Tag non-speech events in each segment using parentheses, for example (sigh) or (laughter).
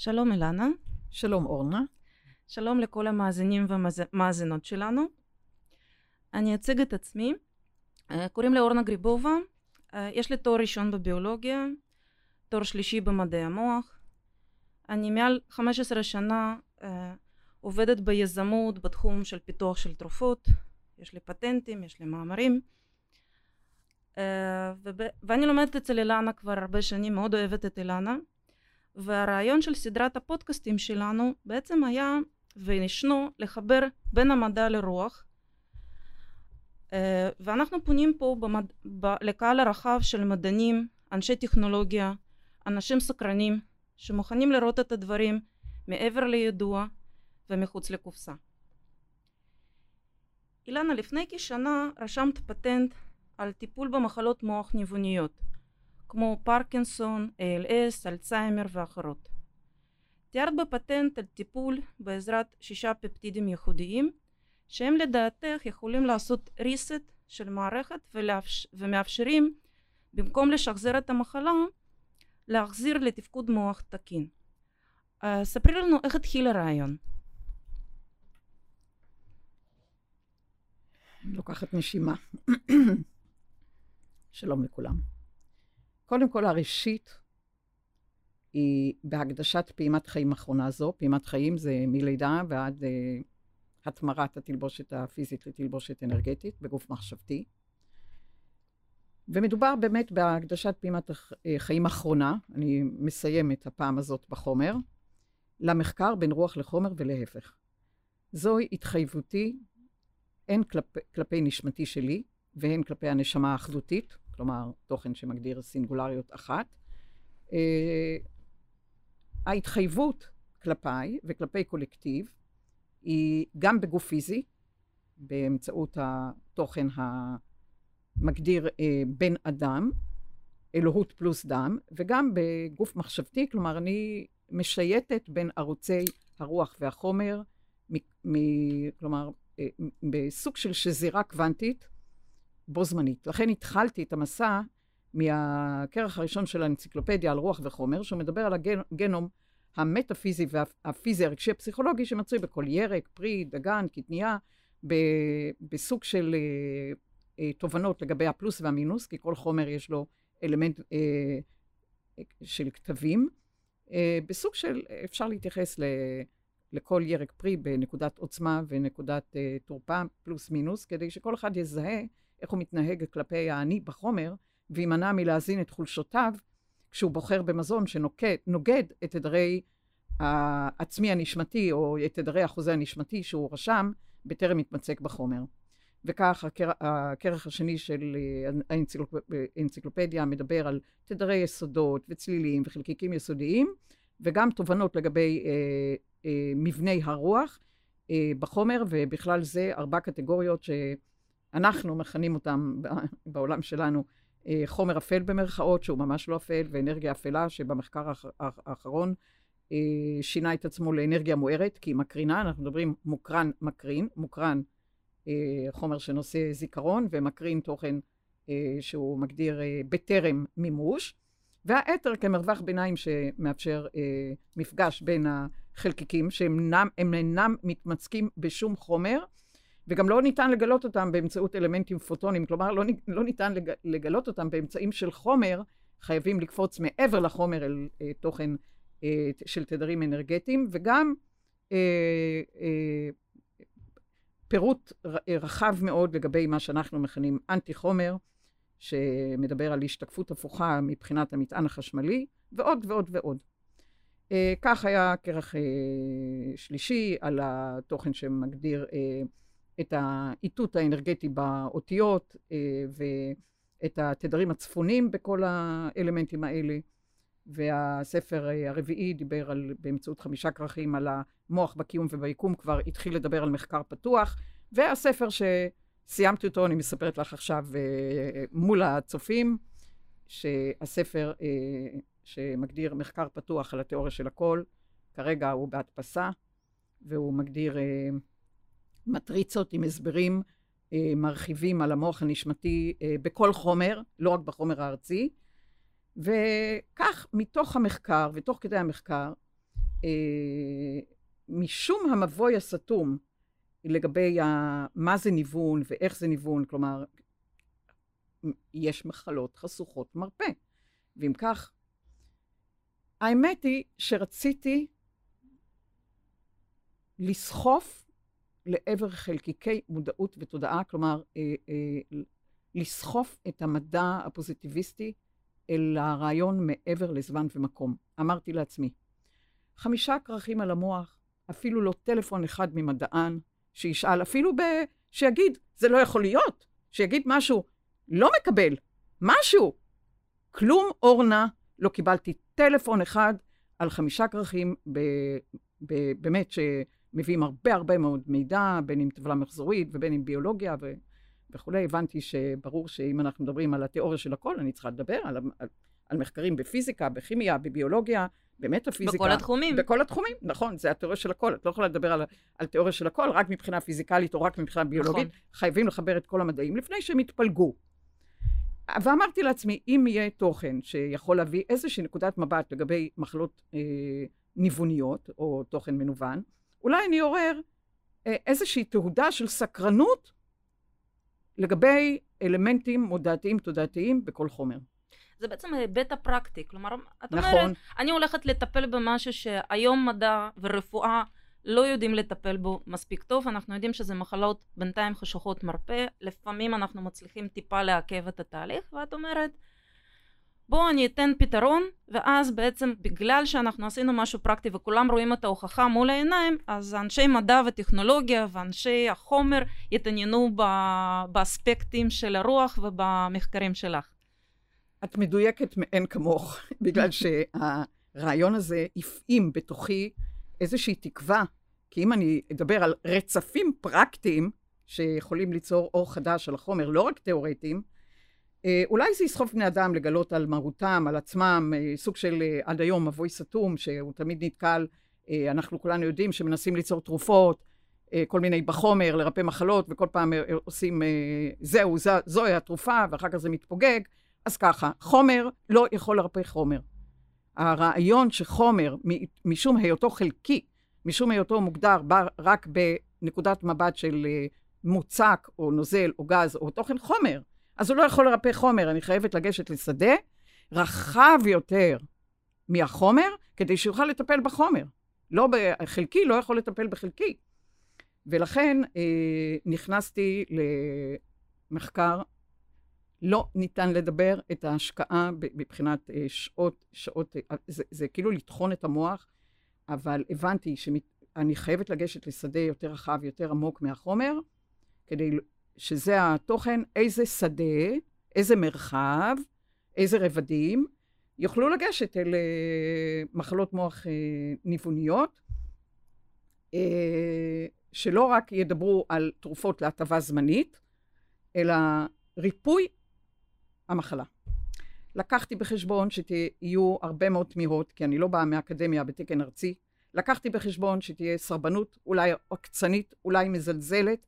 שלום אילנה. שלום אורנה. שלום לכל המאזינים והמאזינות שלנו. אני אציג את עצמי. אה, קוראים לי אורנה גריבובה. אה, יש לי תואר ראשון בביולוגיה, תואר שלישי במדעי המוח. אני מעל 15 שנה אה, עובדת ביזמות בתחום של פיתוח של תרופות. יש לי פטנטים, יש לי מאמרים. ואני לומדת אצל אילנה כבר הרבה שנים, מאוד אוהבת את אילנה. והרעיון של סדרת הפודקאסטים שלנו בעצם היה ונשנו לחבר בין המדע לרוח אה, ואנחנו פונים פה במד... ב... לקהל הרחב של מדענים, אנשי טכנולוגיה, אנשים סקרנים שמוכנים לראות את הדברים מעבר לידוע ומחוץ לקופסה. אילנה, לפני כשנה רשמת פטנט על טיפול במחלות מוח ניווניות כמו פרקינסון, ALS, אלצהיימר ואחרות. תיארת בפטנט על טיפול בעזרת שישה פפטידים ייחודיים שהם לדעתך יכולים לעשות reset של מערכת ולאפש... ומאפשרים במקום לשחזר את המחלה להחזיר לתפקוד מוח תקין. Uh, ספרי לנו איך התחיל הרעיון. לוקחת נשימה. שלום לכולם. קודם כל הראשית היא בהקדשת פעימת חיים אחרונה זו. פעימת חיים זה מלידה ועד uh, התמרת התלבושת הפיזית לתלבושת אנרגטית בגוף מחשבתי. ומדובר באמת בהקדשת פעימת חיים אחרונה, אני מסיים את הפעם הזאת בחומר, למחקר בין רוח לחומר ולהפך. זוהי התחייבותי הן כלפי, כלפי נשמתי שלי והן כלפי הנשמה האחדותית, כלומר תוכן שמגדיר סינגולריות אחת. Uh, ההתחייבות כלפיי וכלפי קולקטיב היא גם בגוף פיזי, באמצעות התוכן המגדיר uh, בן אדם, אלוהות פלוס דם, וגם בגוף מחשבתי, כלומר אני משייטת בין ערוצי הרוח והחומר, מ, מ, כלומר uh, בסוג של שזירה קוונטית, בו זמנית. לכן התחלתי את המסע מהכרך הראשון של האנציקלופדיה על רוח וחומר, שהוא מדבר על הגנום המטאפיזי והפיזי הרגשי הפסיכולוגי שמצוי בכל ירק, פרי, דגן, קטניה, בסוג של אה, אה, תובנות לגבי הפלוס והמינוס, כי כל חומר יש לו אלמנט אה, של כתבים. אה, בסוג של, אפשר להתייחס ל... לכל ירק פרי בנקודת עוצמה ונקודת אה, תורפה פלוס מינוס, כדי שכל אחד יזהה איך הוא מתנהג כלפי האני בחומר, ויימנע מלהזין את חולשותיו כשהוא בוחר במזון שנוגד את תדרי העצמי הנשמתי, או את תדרי החוזה הנשמתי שהוא רשם, בטרם מתמצק בחומר. וכך הכרך השני של אה, האנציקלופדיה מדבר על תדרי יסודות וצלילים וחלקיקים יסודיים, וגם תובנות לגבי אה, אה, מבני הרוח אה, בחומר, ובכלל זה ארבע קטגוריות ש... אנחנו מכנים אותם בעולם שלנו אה, חומר אפל במרכאות, שהוא ממש לא אפל, ואנרגיה אפלה, שבמחקר האחרון אה, שינה את עצמו לאנרגיה מוארת, כי היא מקרינה, אנחנו מדברים מוקרן מקרין, מוקרן אה, חומר שנושא זיכרון, ומקרין תוכן שהוא מגדיר בטרם מימוש, והאתר כמרווח ביניים שמאפשר מפגש בין החלקיקים, שהם אינם מתמצקים בשום חומר, וגם לא ניתן לגלות אותם באמצעות אלמנטים פוטונים, כלומר לא, לא ניתן לג, לגלות אותם באמצעים של חומר, חייבים לקפוץ מעבר לחומר אל אה, תוכן אה, של תדרים אנרגטיים, וגם אה, אה, פירוט אה, רחב מאוד לגבי מה שאנחנו מכנים אנטי חומר, שמדבר על השתקפות הפוכה מבחינת המטען החשמלי, ועוד ועוד ועוד. אה, כך היה כרך אה, שלישי על התוכן שמגדיר אה, את האיתות האנרגטי באותיות אה, ואת התדרים הצפונים בכל האלמנטים האלה. והספר אה, הרביעי דיבר על, באמצעות חמישה כרכים על המוח בקיום וביקום, כבר התחיל לדבר על מחקר פתוח, והספר שסיימתי אותו, אני מספרת לך עכשיו אה, מול הצופים, שהספר שמגדיר מחקר פתוח על התיאוריה של הכל, כרגע הוא בהדפסה, והוא מגדיר מטריצות עם הסברים אה, מרחיבים על המוח הנשמתי אה, בכל חומר, לא רק בחומר הארצי. וכך, מתוך המחקר ותוך כדי המחקר, משום המבוי הסתום לגבי ה, מה זה ניוון ואיך זה ניוון, כלומר, יש מחלות חשוכות מרפא. ואם כך, האמת היא שרציתי לסחוף לעבר חלקיקי מודעות ותודעה, כלומר, אה, אה, לסחוף את המדע הפוזיטיביסטי אל הרעיון מעבר לזמן ומקום. אמרתי לעצמי, חמישה כרכים על המוח, אפילו לא טלפון אחד ממדען שישאל, אפילו ב... שיגיד, זה לא יכול להיות, שיגיד משהו, לא מקבל, משהו. כלום אורנה, לא קיבלתי טלפון אחד על חמישה כרכים, ב... ב... באמת, שמביאים הרבה הרבה מאוד מידע, בין אם טבלה מחזורית ובין אם ביולוגיה ו... וכולי. הבנתי שברור שאם אנחנו מדברים על התיאוריה של הכל, אני צריכה לדבר על, על, על מחקרים בפיזיקה, בכימיה, בביולוגיה, באמת הפיזיקה. בכל התחומים. בכל התחומים, נכון, זה התיאוריה של הכל. את לא יכולה לדבר על, על תיאוריה של הכל רק מבחינה פיזיקלית או רק מבחינה ביולוגית. נכון. חייבים לחבר את כל המדעים לפני שהם יתפלגו. ואמרתי לעצמי, אם יהיה תוכן שיכול להביא איזושהי נקודת מבט לגבי מחלות אה, ניווניות, או תוכן מנוון, אולי אני אעורר אה, איזושהי תהודה של סקרנות לגבי אלמנטים מודעתיים תודעתיים בכל חומר. זה בעצם ההיבט הפרקטי. כלומר, את נכון. אומרת, אני הולכת לטפל במשהו שהיום מדע ורפואה לא יודעים לטפל בו מספיק טוב. אנחנו יודעים שזה מחלות בינתיים חשוכות מרפא, לפעמים אנחנו מצליחים טיפה לעכב את התהליך, ואת אומרת, בואו אני אתן פתרון, ואז בעצם בגלל שאנחנו עשינו משהו פרקטי וכולם רואים את ההוכחה מול העיניים, אז אנשי מדע וטכנולוגיה ואנשי החומר יתעניינו באספקטים של הרוח ובמחקרים שלך. את מדויקת מאין כמוך, (laughs) בגלל שהרעיון הזה הפעים בתוכי איזושהי תקווה, כי אם אני אדבר על רצפים פרקטיים שיכולים ליצור אור חדש על החומר, לא רק תיאורטיים, אולי זה יסחוף בני אדם לגלות על מהותם, על עצמם, אה, סוג של אה, עד היום מבוי סתום, שהוא תמיד נתקל, אנחנו כולנו יודעים שמנסים ליצור תרופות, כל מיני בחומר, לרפא מחלות, וכל פעם עושים זהו, זו, זוהי התרופה, ואחר כך זה מתפוגג. אז ככה, חומר לא יכול לרפא חומר. הרעיון שחומר, משום היותו חלקי, משום היותו מוגדר רק בנקודת מבט של מוצק או נוזל או גז או תוכן חומר, אז הוא לא יכול לרפא חומר, אני חייבת לגשת לשדה רחב יותר מהחומר, כדי שיוכל לטפל בחומר. לא בחלקי, לא יכול לטפל בחלקי. ולכן אה, נכנסתי למחקר, לא ניתן לדבר את ההשקעה מבחינת אה, שעות, שעות, אה, זה, זה כאילו לטחון את המוח, אבל הבנתי שאני חייבת לגשת לשדה יותר רחב, יותר עמוק מהחומר, כדי שזה התוכן, איזה שדה, איזה מרחב, איזה רבדים, יוכלו לגשת אל uh, מחלות מוח uh, ניווניות, uh, שלא רק ידברו על תרופות להטבה זמנית, אלא ריפוי המחלה. לקחתי בחשבון שיהיו הרבה מאוד תמיהות, כי אני לא באה מהאקדמיה בתקן ארצי. לקחתי בחשבון שתהיה סרבנות, אולי עקצנית, אולי מזלזלת,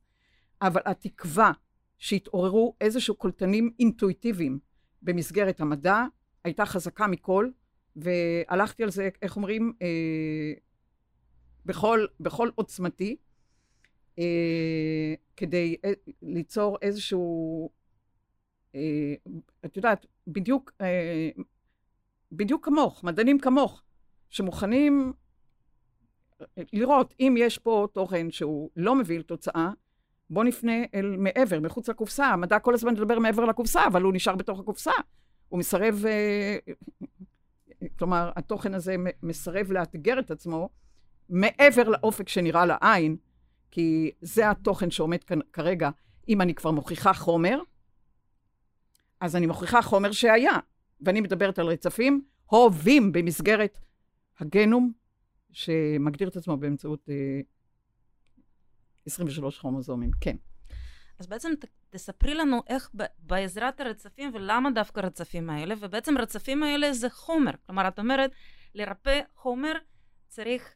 אבל התקווה שהתעוררו איזשהו קולטנים אינטואיטיביים במסגרת המדע הייתה חזקה מכל, והלכתי על זה, איך אומרים, אה, בכל, בכל עוצמתי, אה, כדי אה, ליצור איזשהו, אה, את יודעת, בדיוק, אה, בדיוק כמוך, מדענים כמוך, שמוכנים לראות אם יש פה תוכן שהוא לא מביא לתוצאה, בוא נפנה אל מעבר, מחוץ לקופסה. המדע כל הזמן מדבר מעבר לקופסה, אבל הוא נשאר בתוך הקופסה. הוא מסרב, אה, כלומר, התוכן הזה מסרב לאתגר את עצמו מעבר לאופק שנראה לעין, כי זה התוכן שעומד כאן כרגע. אם אני כבר מוכיחה חומר, אז אני מוכיחה חומר שהיה, ואני מדברת על רצפים הובים במסגרת הגנום שמגדיר את עצמו באמצעות אה, 23 כרומוזומים, כן. אז בעצם ת, תספרי לנו איך ב, בעזרת הרצפים ולמה דווקא הרצפים האלה, ובעצם הרצפים האלה זה חומר. כלומר, את אומרת, לרפא חומר צריך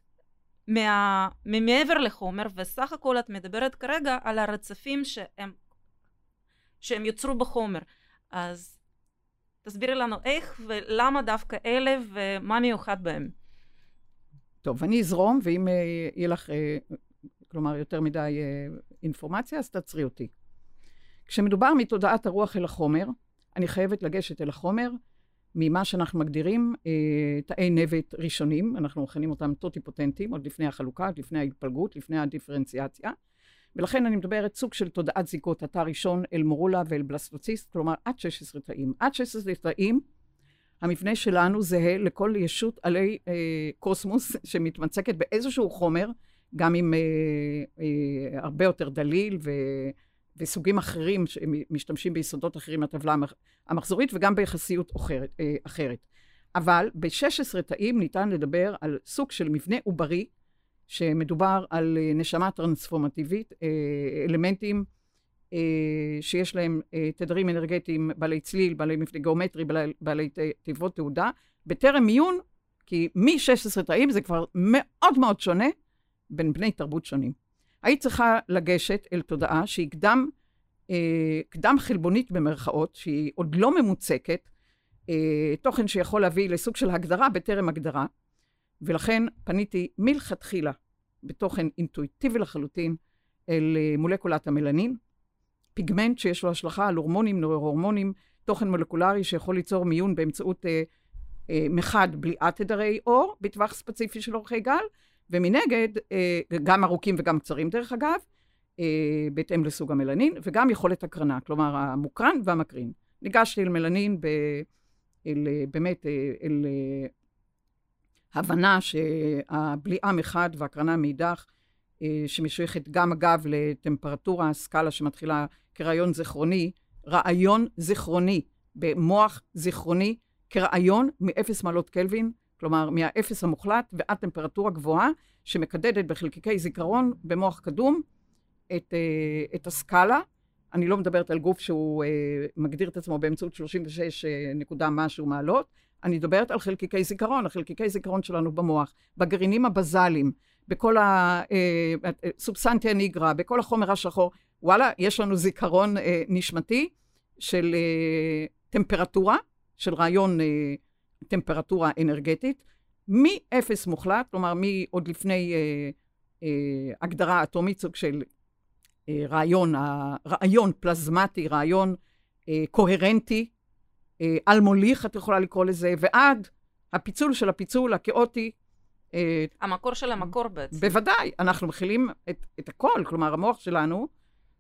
מה, מעבר לחומר, וסך הכל את מדברת כרגע על הרצפים שהם, שהם יוצרו בחומר. אז תסבירי לנו איך ולמה דווקא אלה ומה מיוחד בהם. טוב, אני אזרום, ואם אה, יהיה לך, אה, כלומר, יותר מדי אה, אינפורמציה, אז תעצרי אותי. כשמדובר מתודעת הרוח אל החומר, אני חייבת לגשת אל החומר ממה שאנחנו מגדירים אה, תאי נבט ראשונים, אנחנו מכנים אותם טוטיפוטנטים, עוד לפני החלוקה, עוד לפני ההתפלגות, לפני הדיפרנציאציה. ולכן אני מדברת סוג של תודעת זיקות, התא ראשון אל מורולה ואל בלסטוציסט, כלומר עד 16 תאים. עד 16 תאים, המבנה שלנו זהה לכל ישות עלי אה, קוסמוס שמתמצקת באיזשהו חומר, גם עם אה, אה, הרבה יותר דליל ו... וסוגים אחרים שמשתמשים ביסודות אחרים מהטבלה המחזורית וגם ביחסיות אחרת. אה, אחרת. אבל ב-16 תאים ניתן לדבר על סוג של מבנה עוברי, שמדובר על אה, נשמה טרנספורמטיבית, אה, אלמנטים שיש להם תדרים אנרגטיים בעלי צליל, בעלי מבנה גיאומטרי, בעלי, בעלי תיבות תעודה, בטרם מיון, כי מ-16 תאים זה כבר מאוד מאוד שונה בין בני תרבות שונים. היית צריכה לגשת אל תודעה שהיא קדם, אה, קדם חלבונית במרכאות, שהיא עוד לא ממוצקת, אה, תוכן שיכול להביא לסוג של הגדרה בטרם הגדרה, ולכן פניתי מלכתחילה בתוכן אינטואיטיבי לחלוטין אל אה, מולקולת המלנין, פיגמנט שיש לו השלכה על הורמונים, נוירהורמונים, תוכן מולקולרי שיכול ליצור מיון באמצעות אה, אה, מחד בליעת תדרי אור בטווח ספציפי של אורכי גל, ומנגד, אה, גם ארוכים וגם קצרים דרך אגב, אה, בהתאם לסוג המלנין, וגם יכולת הקרנה, כלומר המוקרן והמקרין. ניגשתי אל מלנין ב, אל, באמת אה, אל הבנה שהבליעה מחד והקרנה מאידך, שמשויכת גם אגב לטמפרטורה, סקאלה שמתחילה כרעיון זיכרוני, רעיון זיכרוני במוח זיכרוני כרעיון מ-0 מעלות קלווין כלומר מהאפס המוחלט ועד טמפרטורה גבוהה, שמקדדת בחלקיקי זיכרון במוח קדום את, אה, את הסקאלה. אני לא מדברת על גוף שהוא אה, מגדיר את עצמו באמצעות 36 אה, נקודה משהו מעלות, אני מדברת על חלקיקי זיכרון, החלקיקי זיכרון שלנו במוח, בגרעינים הבזליים, בכל הסובסנטיה ניגרה, בכל החומר השחור. וואלה, יש לנו זיכרון נשמתי של טמפרטורה, של רעיון טמפרטורה אנרגטית, מאפס מוחלט, כלומר מעוד לפני אה, אה, הגדרה אטומית, סוג של אה, רעיון, רעיון פלזמטי, רעיון אה, קוהרנטי, אה, על מוליך, את יכולה לקרוא לזה, ועד הפיצול של הפיצול הכאוטי. אה, המקור של המקור בעצם. בוודאי, אנחנו מכילים את, את הכל, כלומר המוח שלנו,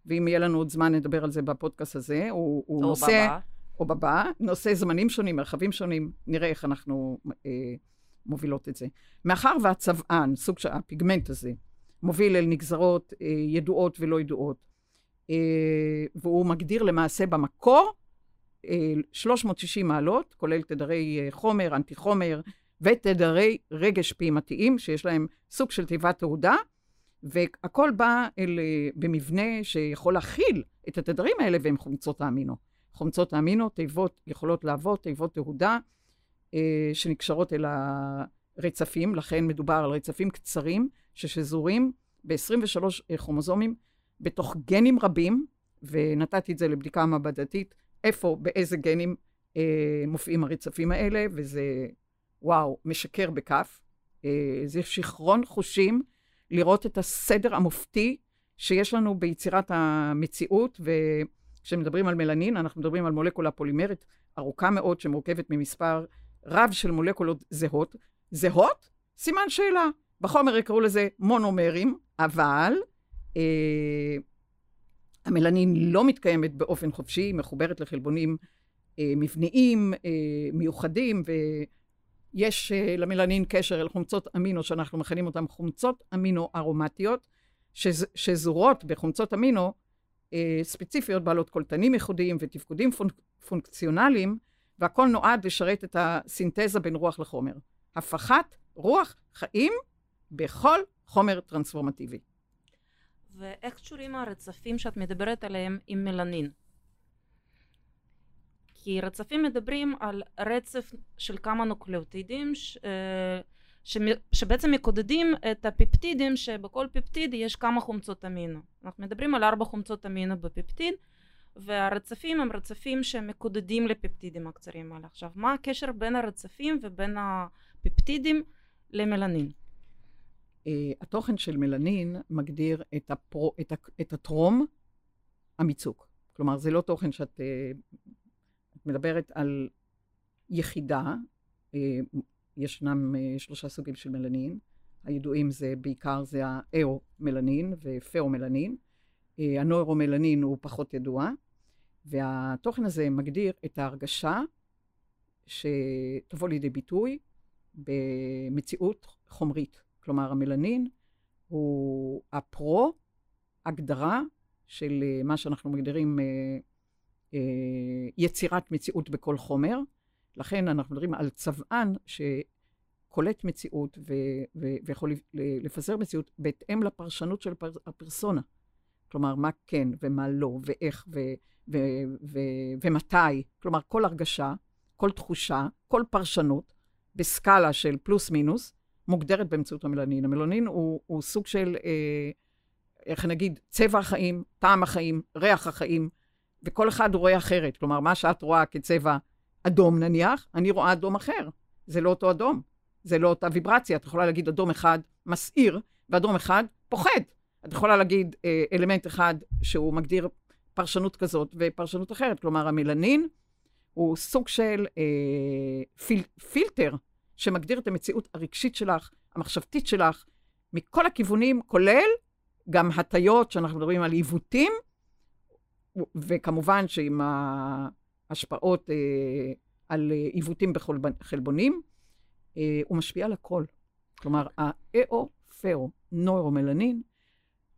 ואם יהיה לנו עוד זמן נדבר על זה בפודקאסט הזה, הוא, הוא נושא... בבא. או בבא, נושא זמנים שונים, מרחבים שונים, נראה איך אנחנו אה, מובילות את זה. מאחר והצבען, סוג של הפיגמנט הזה, מוביל אל נגזרות אה, ידועות ולא ידועות, אה, והוא מגדיר למעשה במקור אה, 360 מעלות, כולל תדרי אה, חומר, אנטי חומר, ותדרי רגש פעימתיים, שיש להם סוג של תיבת תעודה, והכל בא אל, אה, במבנה שיכול להכיל את התדרים האלה והם חומצות האמינו. חומצות האמינו, תיבות יכולות להוות, תיבות תהודה, אה, שנקשרות אל הרצפים, לכן מדובר על רצפים קצרים ששזורים ב-23 אה, כרומוזומים בתוך גנים רבים, ונתתי את זה לבדיקה מעבדתית, איפה, באיזה גנים אה, מופיעים הרצפים האלה, וזה, וואו, משקר בכף. אה, זה שכרון חושים לראות את הסדר המופתי שיש לנו ביצירת המציאות, ו... כשמדברים על מלנין, אנחנו מדברים על מולקולה פולימרית ארוכה מאוד, שמורכבת ממספר רב של מולקולות זהות. זהות? סימן שאלה. בחומר יקראו לזה מונומרים, אבל אה, המלנין לא מתקיימת באופן חופשי, היא מחוברת לחלבונים אה, מבניים אה, מיוחדים, ויש אה, למלנין קשר אל חומצות אמינו, שאנחנו מכנים אותן חומצות אמינו ארומטיות, שז, שזורות בחומצות אמינו ספציפיות בעלות קולטנים ייחודיים ותפקודים פונק, פונקציונליים, והכל נועד לשרת את הסינתזה בין רוח לחומר. הפחת רוח חיים בכל חומר טרנספורמטיבי. ואיך קשורים הרצפים שאת מדברת עליהם עם מלנין? כי רצפים מדברים על רצף של כמה נוקלאוטידים ש... אה, שבעצם מקודדים את הפפטידים שבכל פפטיד יש כמה חומצות אמינו. אנחנו מדברים על ארבע חומצות אמינו בפפטיד והרצפים הם רצפים שמקודדים לפפטידים הקצרים האלה. עכשיו מה הקשר בין הרצפים ובין הפפטידים למלנין? Uh, התוכן של מלנין מגדיר את, הפרו, את, את הטרום המיצוק. כלומר, זה לא תוכן שאת uh, את מדברת על יחידה, uh, ישנם uh, שלושה סוגים של מלנין. הידועים זה בעיקר זה האו-מלנין ופאו-מלנין. Uh, הנוירומלנין הוא פחות ידוע, והתוכן הזה מגדיר את ההרגשה שתבוא לידי ביטוי במציאות חומרית. כלומר, המלנין הוא הפרו, הגדרה של אה, מה שאנחנו מגדירים אה, אה, יצירת מציאות בכל חומר. לכן אנחנו מדברים על צבען שקולט מציאות ו- ו- ויכול לפזר מציאות בהתאם לפרשנות של הפר- הפרסונה. כלומר, מה כן ומה לא, ואיך ו- ו- ו- ומתי. כלומר, כל הרגשה, כל תחושה, כל פרשנות, בסקאלה של פלוס מינוס, מוגדרת באמצעות המלנין. המלנין הוא, הוא סוג של, אה, איך נגיד, צבע החיים, טעם החיים, ריח החיים, וכל אחד רואה אחרת. כלומר, מה שאת רואה כצבע אדום נניח, אני רואה אדום אחר. זה לא אותו אדום, זה לא אותה ויברציה. את יכולה להגיד אדום אחד מסעיר, ואדום אחד פוחד. את יכולה להגיד אה, אלמנט אחד שהוא מגדיר פרשנות כזאת ופרשנות אחרת. כלומר, המלנין הוא סוג של אה, פיל, פילטר שמגדיר את המציאות הרגשית שלך, המחשבתית שלך, מכל הכיוונים, כולל גם הטיות, שאנחנו מדברים על עיוותים, וכמובן שעם ההשפעות אה, על עיוותים בחלבונים, אה, הוא משפיע על הכל. כלומר, האו-פאו, נוירומלנין,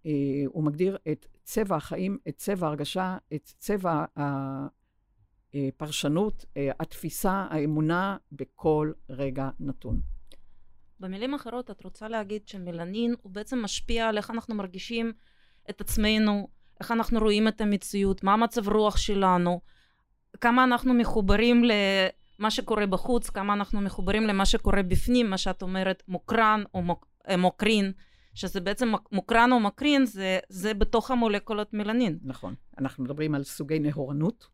אה, הוא מגדיר את צבע החיים, את צבע ההרגשה, את צבע הפרשנות, אה, התפיסה, האמונה בכל רגע נתון. במילים אחרות, את רוצה להגיד שמלנין הוא בעצם משפיע על איך אנחנו מרגישים את עצמנו, איך אנחנו רואים את המציאות, מה המצב רוח שלנו, כמה אנחנו מחוברים למה שקורה בחוץ, כמה אנחנו מחוברים למה שקורה בפנים, מה שאת אומרת מוקרן או מוק, אה, מוקרין, שזה בעצם מוקרן או מקרין, זה, זה בתוך המולקולות מלנין. נכון. אנחנו מדברים על סוגי נהורנות,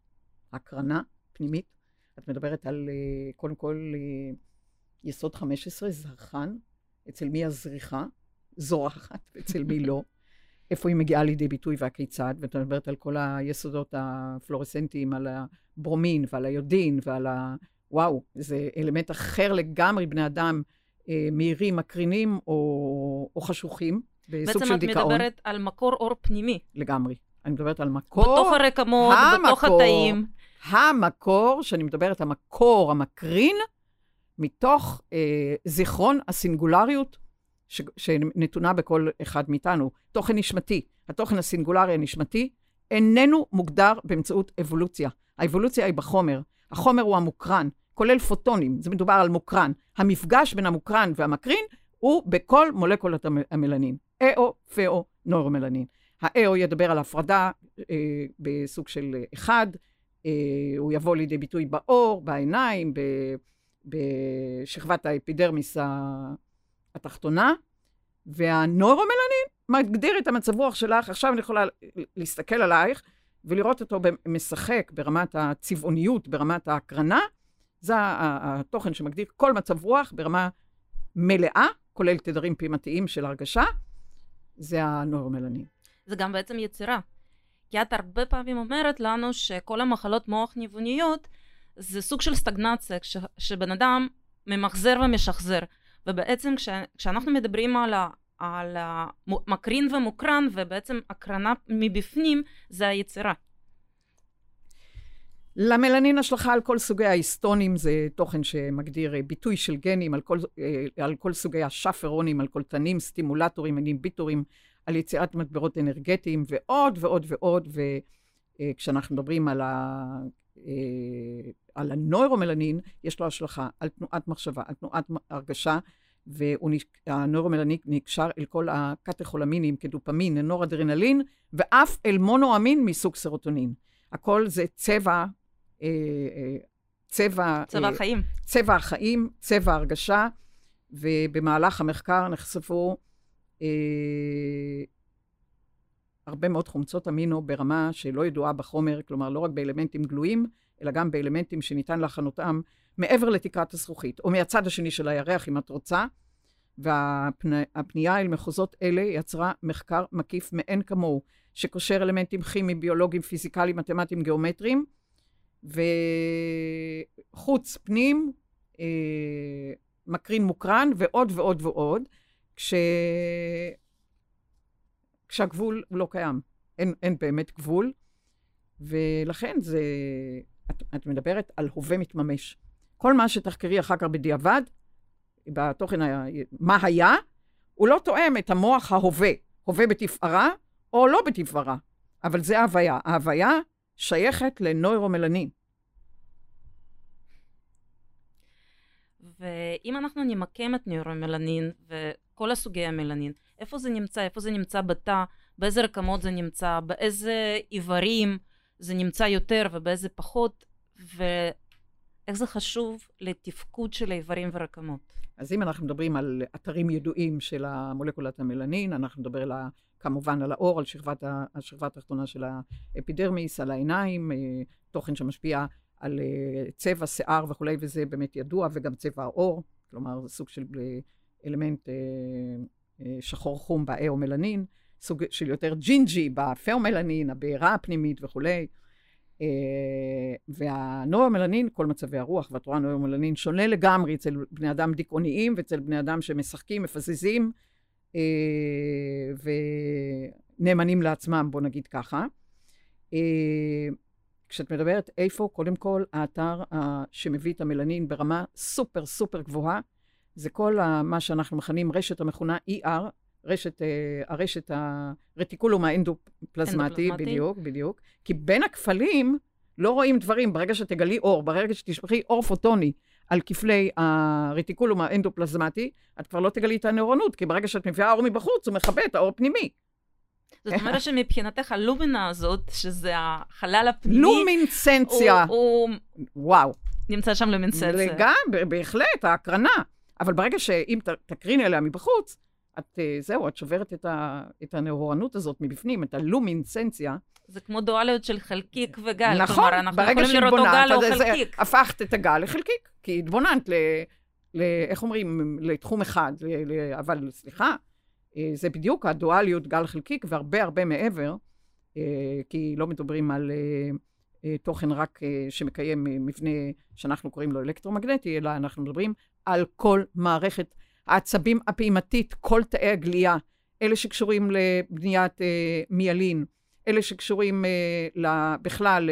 הקרנה פנימית. את מדברת על, אה, קודם כל, אה, יסוד 15, זרחן, אצל מי הזריחה, זורחת, אצל מי לא. איפה היא מגיעה לידי ביטוי והכיצד, ואת מדברת על כל היסודות הפלורסנטיים, על הברומין ועל היודין ועל ה... וואו, זה אלמנט אחר לגמרי, בני אדם אה, מהירים, מקרינים או, או חשוכים, בסוג של דיכאון. בעצם את מדברת על מקור אור פנימי. לגמרי. אני מדברת על מקור... בתוך הרקמות, בתוך התאים. המקור, שאני מדברת, המקור המקרין, מתוך אה, זיכרון הסינגולריות ש, שנתונה בכל אחד מאיתנו. תוכן נשמתי. התוכן הסינגולרי הנשמתי איננו מוגדר באמצעות אבולוציה. האבולוציה היא בחומר. החומר הוא המוקרן, כולל פוטונים, זה מדובר על מוקרן. המפגש בין המוקרן והמקרין הוא בכל מולקולות המלנין. אאו, פאו, נוירומלנין. האאו ידבר על הפרדה אה, בסוג של אחד, אה, הוא יבוא לידי ביטוי בעור, בעיניים, ב, בשכבת האפידרמיס התחתונה, והנוירומלנין מגדיר את המצב רוח שלך. עכשיו אני יכולה להסתכל עלייך ולראות אותו משחק ברמת הצבעוניות, ברמת ההקרנה. זה התוכן שמגדיר כל מצב רוח ברמה מלאה, כולל תדרים פעימתיים של הרגשה, זה הנוירומלנין. זה גם בעצם יצירה. כי את הרבה פעמים אומרת לנו שכל המחלות מוח ניווניות זה סוג של סטגנציה, כש, שבן אדם ממחזר ומשחזר. ובעצם כש, כשאנחנו מדברים על, ה, על המקרין ומוקרן, ובעצם הקרנה מבפנים, זה היצירה. למלנין השלכה על כל סוגי ההיסטונים, זה תוכן שמגדיר ביטוי של גנים על כל, על כל סוגי השאפרונים, על קולטנים, סטימולטורים, אינביטורים, על יצירת מטבעות אנרגטיים ועוד ועוד ועוד, וכשאנחנו מדברים על, על הנוירומלנין, יש לו השלכה על תנועת מחשבה, על תנועת הרגשה, והנוירומלנין נקשר אל כל הקטכולמינים כדופמין, נורדרנלין, ואף אל מונואמין מסוג סרוטונין. הכל זה צבע, צבע... צבע החיים. צבע החיים, צבע הרגשה, ובמהלך המחקר נחשפו אה, הרבה מאוד חומצות אמינו ברמה שלא ידועה בחומר, כלומר לא רק באלמנטים גלויים, אלא גם באלמנטים שניתן להכנותם מעבר לתקרת הזכוכית, או מהצד השני של הירח אם את רוצה, והפנייה אל מחוזות אלה יצרה מחקר מקיף מאין כמוהו, שקושר אלמנטים כימיים, ביולוגיים, פיזיקליים, מתמטיים, גיאומטריים, וחוץ, פנים, אה, מקרין מוקרן, ועוד ועוד ועוד, כש... כשהגבול לא קיים. אין, אין באמת גבול, ולכן זה... את, את מדברת על הווה מתממש. כל מה שתחקרי אחר כך בדיעבד, בתוכן ה... מה היה, הוא לא תואם את המוח ההווה, הווה בתפארה או לא בתפארה, אבל זה ההוויה. ההוויה שייכת לנוירומלנין. ואם אנחנו נמקם את נוירומלנין וכל הסוגי המלנין, איפה זה נמצא? איפה זה נמצא בתא? באיזה רקמות זה נמצא? באיזה איברים זה נמצא יותר ובאיזה פחות? ואיך זה חשוב לתפקוד של האיברים ורקמות? אז אם אנחנו מדברים על אתרים ידועים של המולקולת המלנין, אנחנו נדבר על ה, כמובן על האור, על שכבת, השכבה התחתונה של האפידרמיס, על העיניים, אה, תוכן שמשפיע על אה, צבע, שיער וכולי, וזה באמת ידוע, וגם צבע העור, כלומר זה סוג של אה, אלמנט שחור חום באאו-מלנין, סוג של יותר ג'ינג'י בפיאו-מלנין, הבעירה הפנימית וכולי. אה, והנוירו-מלנין, כל מצבי הרוח, ואת רואה נוירו-מלנין שונה לגמרי אצל בני אדם דיכאוניים ואצל בני אדם שמשחקים, מפזזים אה, ונאמנים לעצמם, בוא נגיד ככה. כשאת מדברת איפה, קודם כל, האתר שמביא את המלנין ברמה סופר סופר גבוהה, זה כל uh, מה שאנחנו מכנים רשת המכונה ER, רשת, uh, הרשת הרטיקולום האנדופלזמטי, בדיוק, בדיוק. כי בין הכפלים לא רואים דברים. ברגע שתגלי אור, ברגע שתשפכי אור פוטוני על כפלי הרטיקולום האנדופלזמטי, את כבר לא תגלי את הנאורנות, כי ברגע שאת מביאה אור מבחוץ, הוא מכבה את האור הפנימי. זאת אומרת שמבחינתך הלומינה הזאת, שזה החלל הפנימי... לומינסנציה. הוא... וואו. נמצא שם לומינסנציה. לגמרי, בהחלט, ההקרנה. אבל ברגע שאם תקריני עליה מבחוץ, את, אה, זהו, את שוברת את, ה, את הנאורנות הזאת מבפנים, את הלומינסנציה. זה כמו דואליות של חלקיק וגל. נכון, כלומר, אנחנו ברגע גל או חלקיק. הפכת את הגל לחלקיק, כי התבוננת ל... ל איך אומרים? לתחום אחד. ל, ל, אבל סליחה, אה, זה בדיוק הדואליות גל חלקיק והרבה הרבה מעבר, אה, כי לא מדברים על תוכן רק שמקיים מבנה שאנחנו קוראים לו אלקטרומגנטי, אלא אנחנו מדברים על כל מערכת העצבים הפעימתית, כל תאי הגליה, אלה שקשורים לבניית אה, מיילין, אלה שקשורים אה, בכלל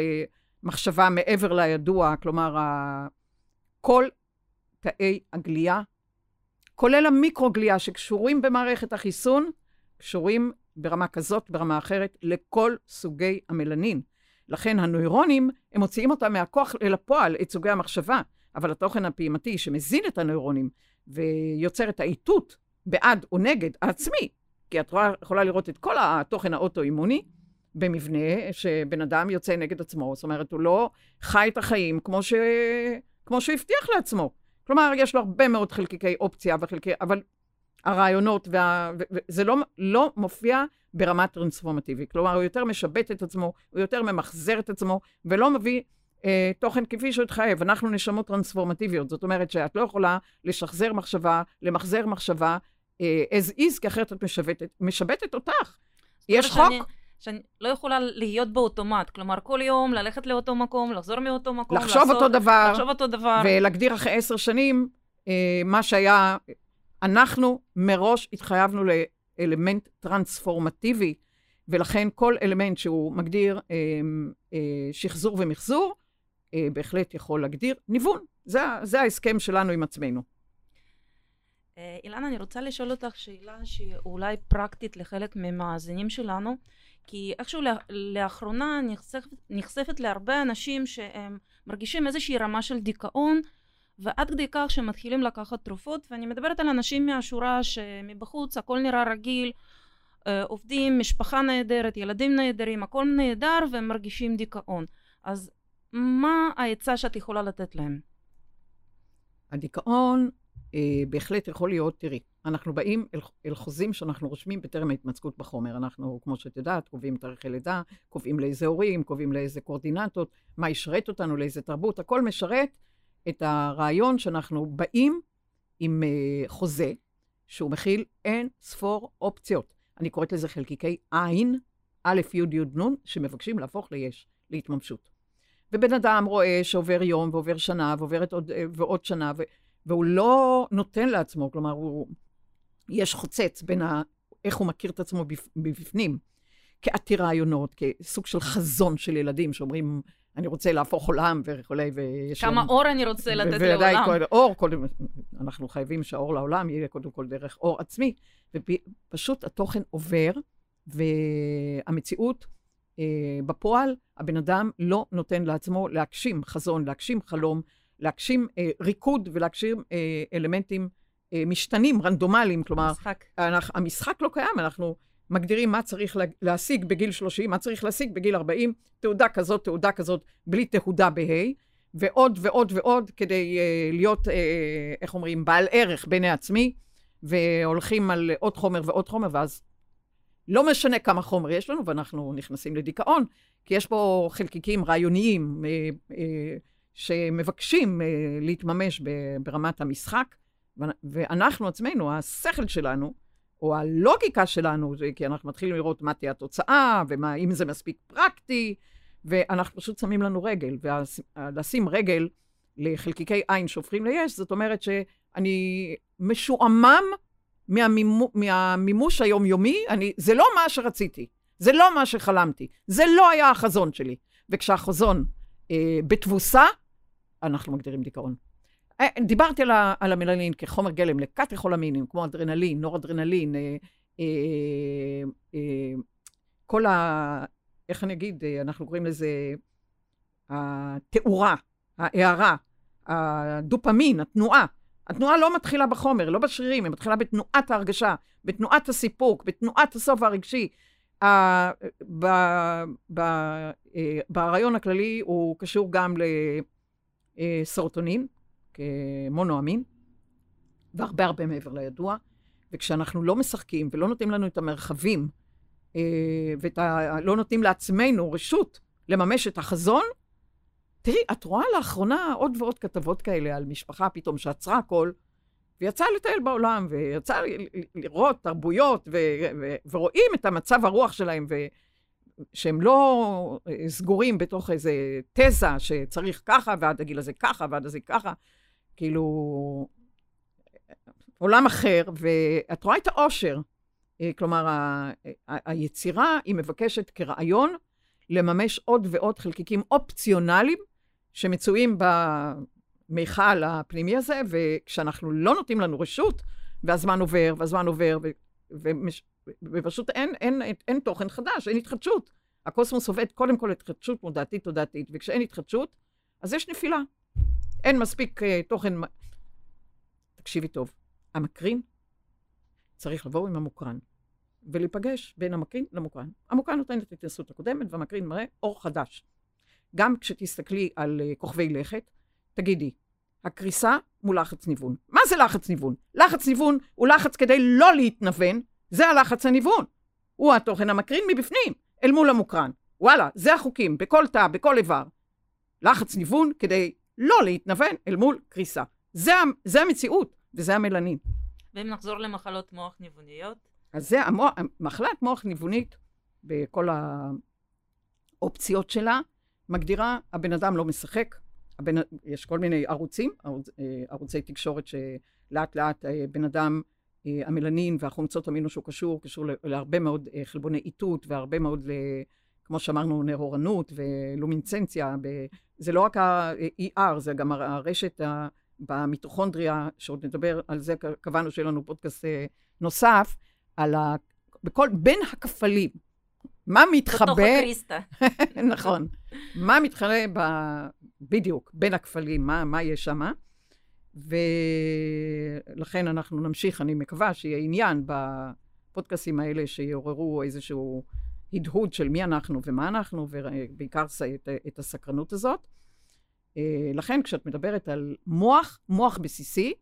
למחשבה מעבר לידוע, כלומר, ה, כל תאי הגליה, כולל המיקרוגליה שקשורים במערכת החיסון, קשורים ברמה כזאת, ברמה אחרת, לכל סוגי המלנין. לכן הנוירונים, הם מוציאים אותם מהכוח אל הפועל, את סוגי המחשבה, אבל התוכן הפעימתי שמזין את הנוירונים ויוצר את האיתות בעד או נגד העצמי, כי את רואה, יכולה לראות את כל התוכן האוטואימוני במבנה שבן אדם יוצא נגד עצמו, זאת אומרת, הוא לא חי את החיים כמו, ש... כמו שהוא הבטיח לעצמו. כלומר, יש לו הרבה מאוד חלקיקי אופציה וחלקי... אבל הרעיונות, וה... זה לא, לא מופיע ברמה טרנספורמטיבית. כלומר, הוא יותר משבט את עצמו, הוא יותר ממחזר את עצמו, ולא מביא אה, תוכן כפי שהוא התחייב. אנחנו נשמות טרנספורמטיביות, זאת אומרת שאת לא יכולה לשחזר מחשבה, למחזר מחשבה אה, as is, כי אחרת את משבטת, משבטת אותך. יש חוק... שאני... שאני לא יכולה להיות באוטומט, כלומר כל יום ללכת לאותו מקום, לחזור מאותו מקום, לחשוב לעשות, אותו דבר, לחשוב אותו דבר, ולהגדיר אחרי עשר שנים אה, מה שהיה, אנחנו מראש התחייבנו לאלמנט טרנספורמטיבי, ולכן כל אלמנט שהוא מגדיר אה, אה, שחזור ומחזור, בהחלט יכול להגדיר ניוון. זה, זה ההסכם שלנו עם עצמנו. אה, אילנה, אני רוצה לשאול אותך שאלה שהיא אולי פרקטית לחלק מהמאזינים שלנו, כי איכשהו לאחרונה נחשפת, נחשפת להרבה אנשים שהם מרגישים איזושהי רמה של דיכאון, ועד כדי כך שהם מתחילים לקחת תרופות, ואני מדברת על אנשים מהשורה שמבחוץ הכל נראה רגיל, אה, עובדים, משפחה נהדרת, ילדים נהדרים, הכל נהדר והם מרגישים דיכאון. אז מה העצה שאת יכולה לתת להם? הדיכאון אה, בהחלט יכול להיות, תראי, אנחנו באים אל, אל חוזים שאנחנו רושמים בטרם ההתמצאות בחומר. אנחנו, כמו שאת יודעת, קובעים תאריכי לידה, קובעים לאיזה הורים, קובעים לאיזה קואורדינטות, מה ישרת אותנו, לאיזה תרבות, הכל משרת את הרעיון שאנחנו באים עם אה, חוזה, שהוא מכיל אין ספור אופציות. אני קוראת לזה חלקיקי עין, א', י', י', נ', שמבקשים להפוך ליש, להתממשות. ובן אדם רואה שעובר יום ועובר שנה ועוברת עוד, ועוד שנה, ו, והוא לא נותן לעצמו, כלומר, הוא, יש חוצץ בין ה, איך הוא מכיר את עצמו מבפנים, כעתיר רעיונות, כסוג של חזון של ילדים שאומרים, אני רוצה להפוך עולם וכולי, ויש כמה. אור אני רוצה לתת לעולם. כל, אור, קודם, אנחנו חייבים שהאור לעולם יהיה קודם כל דרך אור עצמי, ופשוט התוכן עובר, והמציאות אה, בפועל, הבן אדם לא נותן לעצמו להגשים חזון, להגשים חלום, להגשים אה, ריקוד ולהגשים אה, אלמנטים אה, משתנים, רנדומליים, כלומר, המשחק. אנחנו, המשחק לא קיים, אנחנו מגדירים מה צריך להשיג בגיל 30, מה צריך להשיג בגיל 40, תעודה כזאת, תעודה כזאת, בלי תהודה בה', ועוד ועוד ועוד כדי uh, להיות, uh, איך אומרים, בעל ערך בעיני עצמי, והולכים על עוד חומר ועוד חומר, ואז לא משנה כמה חומר יש לנו, ואנחנו נכנסים לדיכאון, כי יש פה חלקיקים רעיוניים uh, uh, שמבקשים uh, להתממש ברמת המשחק, ואנחנו עצמנו, השכל שלנו, או הלוגיקה שלנו, כי אנחנו מתחילים לראות מה תהיה התוצאה, ואם זה מספיק פרקטי, ואנחנו פשוט שמים לנו רגל. ולשים רגל לחלקיקי עין שהופכים ליש, זאת אומרת שאני משועמם מהמימו, מהמימוש היומיומי, אני, זה לא מה שרציתי, זה לא מה שחלמתי, זה לא היה החזון שלי. וכשהחזון אה, בתבוסה, אנחנו מגדירים דיכאון. אה, דיברתי על, על המלנין כחומר גלם לקטכולמינים, כמו אדרנלין, נורדרנלין, אה, אה, אה, כל ה... איך אני אגיד? אה, אנחנו קוראים לזה התאורה, ההארה, הדופמין, התנועה. התנועה לא מתחילה בחומר, לא בשרירים, היא מתחילה בתנועת ההרגשה, בתנועת הסיפוק, בתנועת הסוף הרגשי. ברעיון הכללי הוא קשור גם לסרוטונין, כמונואמין, והרבה הרבה מעבר לידוע. וכשאנחנו לא משחקים ולא נותנים לנו את המרחבים, אה, ולא נותנים לעצמנו רשות לממש את החזון, תראי, את רואה לאחרונה עוד ועוד כתבות כאלה על משפחה פתאום שעצרה הכל, ויצאה לטייל בעולם, ויצאה לראות תרבויות, ו- ו- ורואים את המצב הרוח שלהם, ו- שהם לא אה, סגורים בתוך איזה תזה שצריך ככה, ועד הגיל הזה ככה, ועד הזה ככה, כאילו, עולם אחר, ואת רואה את האושר. אה, כלומר, ה- ה- היצירה היא מבקשת כרעיון לממש עוד ועוד חלקיקים אופציונליים שמצויים במיכל הפנימי הזה, וכשאנחנו לא נותנים לנו רשות, והזמן עובר, והזמן עובר, ופשוט אין, אין, אין, אין תוכן חדש, אין התחדשות. הקוסמוס עובד קודם כל התחדשות מודעתית תודעתית, וכשאין התחדשות, אז יש נפילה. אין מספיק uh, תוכן. תקשיבי טוב, המקרין צריך לבוא עם המוקרן, ולהיפגש בין המקרין למוקרן. המוקרן נותן את ההתנסות הקודמת, והמקרין מראה אור חדש. גם כשתסתכלי על uh, כוכבי לכת, תגידי, הקריסה מול לחץ ניוון. מה זה לחץ ניוון? לחץ ניוון הוא לחץ כדי לא להתנוון, זה הלחץ הניוון. הוא התוכן המקרין מבפנים, אל מול המוקרן. וואלה, זה החוקים, בכל תא, בכל איבר. לחץ ניוון כדי לא להתנוון אל מול קריסה. זה, זה המציאות, וזה המלנין. ואם נחזור למחלות מוח ניווניות? אז זה המוח, מחלת מוח ניוונית, בכל האופציות שלה, מגדירה, הבן אדם לא משחק, הבן, יש כל מיני ערוצים, ערוץ, אה, ערוצי תקשורת שלאט לאט אה, בן אדם, אה, המלנין והחומצות אמינו שהוא קשור, קשור להרבה מאוד חלבוני איתות והרבה מאוד, כמו שאמרנו, נהורנות ולומינצנציה, זה לא רק ה-ER, זה גם הרשת במיטוכונדריה, שעוד נדבר על זה, קבענו שיהיה לנו פודקאסט נוסף, על ה... בכל, בין הכפלים. מה מתחבא... בתוך הקריסטה. (laughs) נכון. מה מתחבא ב... בדיוק, בין הכפלים, מה, מה יש שם. ולכן אנחנו נמשיך, אני מקווה שיהיה עניין בפודקאסים האלה שיעוררו איזשהו הדהוד של מי אנחנו ומה אנחנו, ובעיקר את, את הסקרנות הזאת. אה, לכן כשאת מדברת על מוח, מוח בסיסי,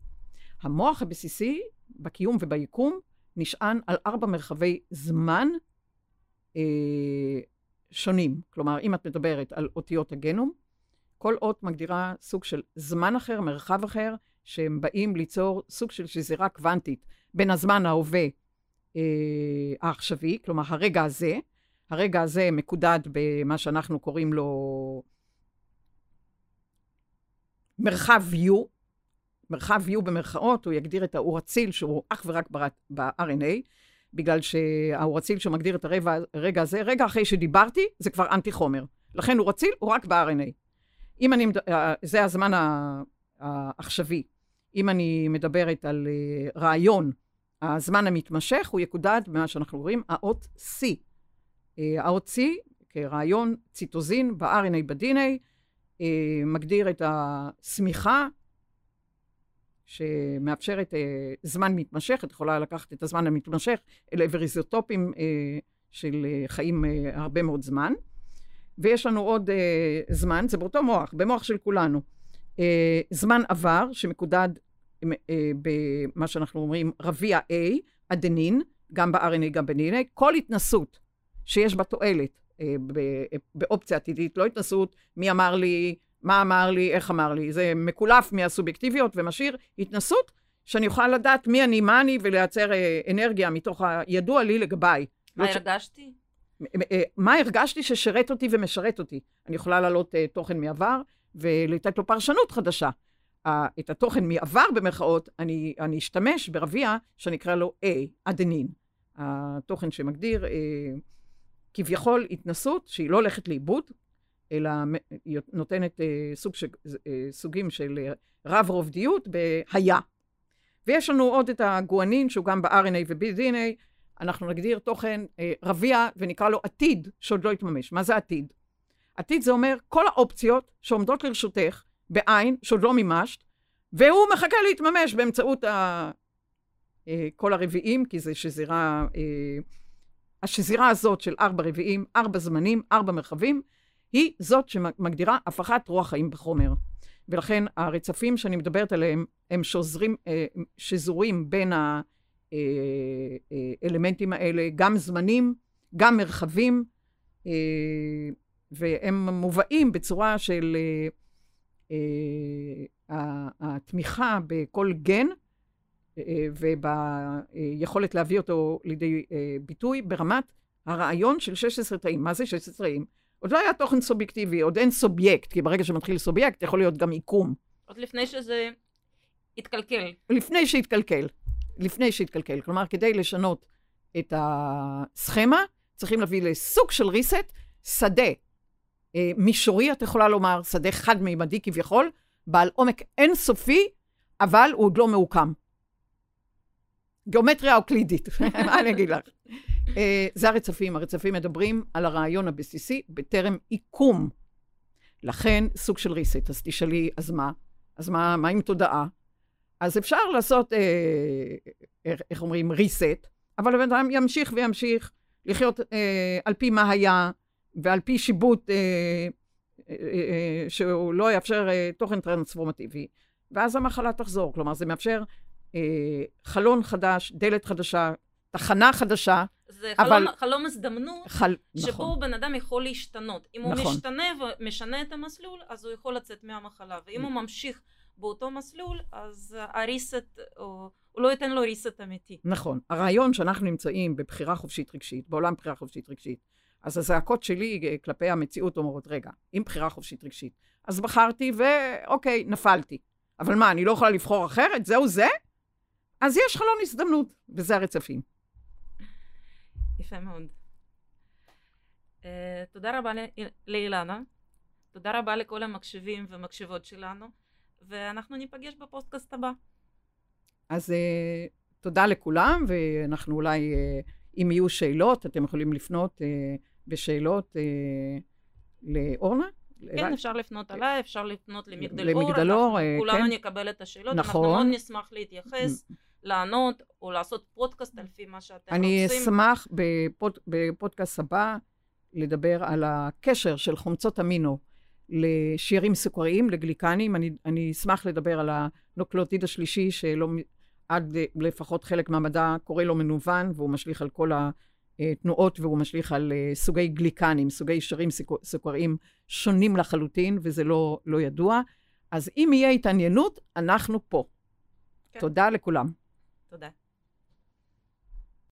המוח הבסיסי בקיום וביקום נשען על ארבע מרחבי זמן אה, שונים. כלומר, אם את מדברת על אותיות הגנום, כל אות מגדירה סוג של זמן אחר, מרחב אחר, שהם באים ליצור סוג של שזירה קוונטית בין הזמן ההווה אה, העכשווי, כלומר הרגע הזה, הרגע הזה מקודד במה שאנחנו קוראים לו מרחב U, מרחב U במרכאות, הוא יגדיר את האור אציל שהוא אך ורק ב-RNA, בגלל שהאור אציל שמגדיר את הרגע הזה, רגע אחרי שדיברתי, זה כבר אנטי חומר. לכן אור אציל הוא רק ב-RNA. אם אני, אה, זה הזמן העכשווי. אם אני מדברת על אה, רעיון, הזמן המתמשך, הוא יקודד במה שאנחנו רואים, האות C. אה, האות C, כרעיון ציטוזין ב-RNA ב-DNA, מגדיר את השמיכה שמאפשרת זמן מתמשך, את יכולה לקחת את הזמן המתמשך אל עבר איזוטופים של חיים הרבה מאוד זמן. ויש לנו עוד uh, זמן, זה באותו מוח, במוח של כולנו. Uh, זמן עבר שמקודד uh, במה שאנחנו אומרים רביע A, אדנין, גם ב-RNA, גם ב-DNA, כל התנסות שיש בה תועלת uh, באופציה עתידית, לא התנסות מי אמר לי, מה אמר לי, איך אמר לי, זה מקולף מהסובייקטיביות ומשאיר התנסות שאני אוכל לדעת מי אני, מה אני, ולייצר uh, אנרגיה מתוך הידוע לי לגביי. מה לא הרגשתי? אה, מה הרגשתי ששירת אותי ומשרת אותי. אני יכולה להעלות uh, תוכן מעבר ולתת לו פרשנות חדשה. Uh, את התוכן מעבר במרכאות, אני, אני אשתמש ברביע שאני אקרא לו A, אדנין. התוכן שמגדיר uh, כביכול התנסות שהיא לא הולכת לאיבוד, אלא היא נותנת uh, סוג ש, uh, סוגים של uh, רב רובדיות בהיה. ויש לנו עוד את הגואנין שהוא גם ב-RNA וב-DNA, אנחנו נגדיר תוכן אה, רביע ונקרא לו עתיד שעוד לא התממש. מה זה עתיד? עתיד זה אומר כל האופציות שעומדות לרשותך בעין שעוד לא מימשת, והוא מחכה להתממש באמצעות ה... אה, כל הרביעים, כי זה שזירה, אה, השזירה הזאת של ארבע רביעים, ארבע זמנים, ארבע מרחבים, היא זאת שמגדירה הפכת רוח חיים בחומר. ולכן הרצפים שאני מדברת עליהם הם שוזרים, אה, שזורים בין. האלמנטים האלה, גם זמנים, גם מרחבים, אה, והם מובאים בצורה של אה, אה, התמיכה בכל גן וביכולת להביא אותו לידי ביטוי ברמת הרעיון של 16 תאים. מה זה 16 תאים? עוד לא היה תוכן סובייקטיבי, עוד אין סובייקט, כי ברגע שמתחיל סובייקט יכול להיות גם עיקום. עוד לפני שזה התקלקל. לפני שהתקלקל. לפני שהתקלקל. כלומר, כדי לשנות את הסכמה, צריכים להביא לסוג של reset, שדה אה, מישורי, את יכולה לומר, שדה חד-מימדי כביכול, בעל עומק אינסופי, אבל הוא עוד לא מעוקם. גיאומטריה אוקלידית, (laughs) מה אני אגיד לך? אה, זה הרצפים. הרצפים מדברים על הרעיון הבסיסי בטרם עיקום. לכן, סוג של reset. אז תשאלי, אז מה? אז מה, מה עם תודעה? אז אפשר לעשות, אה, איך אומרים, reset, אבל הבן אדם ימשיך וימשיך לחיות אה, על פי מה היה, ועל פי שיבוט אה, אה, אה, שהוא לא יאפשר אה, תוכן טרנספורמטיבי, ואז המחלה תחזור. כלומר, זה מאפשר אה, חלון חדש, דלת חדשה, תחנה חדשה. זה אבל... חלום, חלום הזדמנות, חל... שבו נכון. בן אדם יכול להשתנות. אם נכון. הוא משתנה ומשנה את המסלול, אז הוא יכול לצאת מהמחלה, ואם הוא ממשיך באותו מסלול, אז הריסט, הוא לא ייתן לו ריסט אמיתי. נכון. הרעיון שאנחנו נמצאים בבחירה חופשית רגשית, בעולם בחירה חופשית רגשית, אז הזעקות שלי כלפי המציאות אומרות, רגע, אם בחירה חופשית רגשית, אז בחרתי ואוקיי, נפלתי. אבל מה, אני לא יכולה לבחור אחרת? זהו זה? אז יש חלון הזדמנות, וזה הרצפים. יפה מאוד. אה, תודה רבה לאילנה. תודה רבה לכל המקשיבים ומקשיבות שלנו. ואנחנו ניפגש בפודקאסט הבא. אז אה, תודה לכולם, ואנחנו אולי, אה, אם יהיו שאלות, אתם יכולים לפנות אה, בשאלות uh, לאורנה. כן, אליי. אפשר לפנות אליי, אפשר לפנות למגדל אור. למגדל אור, כן. כולנו נקבל את השאלות. נכון. אנחנו מאוד נשמח להתייחס, לענות, או לעשות פודקאסט על פי מה שאתם אני רוצים. אני אשמח בפוד, בפודקאסט הבא לדבר על הקשר של חומצות אמינו לשיירים סוכריים, לגליקנים. אני, אני אשמח לדבר על הנוקלוטיד השלישי, שלא, עד לפחות חלק מהמדע קורא לו מנוון, והוא משליך על כל התנועות, והוא משליך על סוגי גליקנים, סוגי שיירים סוכריים שונים לחלוטין, וזה לא, לא ידוע. אז אם יהיה התעניינות, אנחנו פה. תודה לכולם. תודה.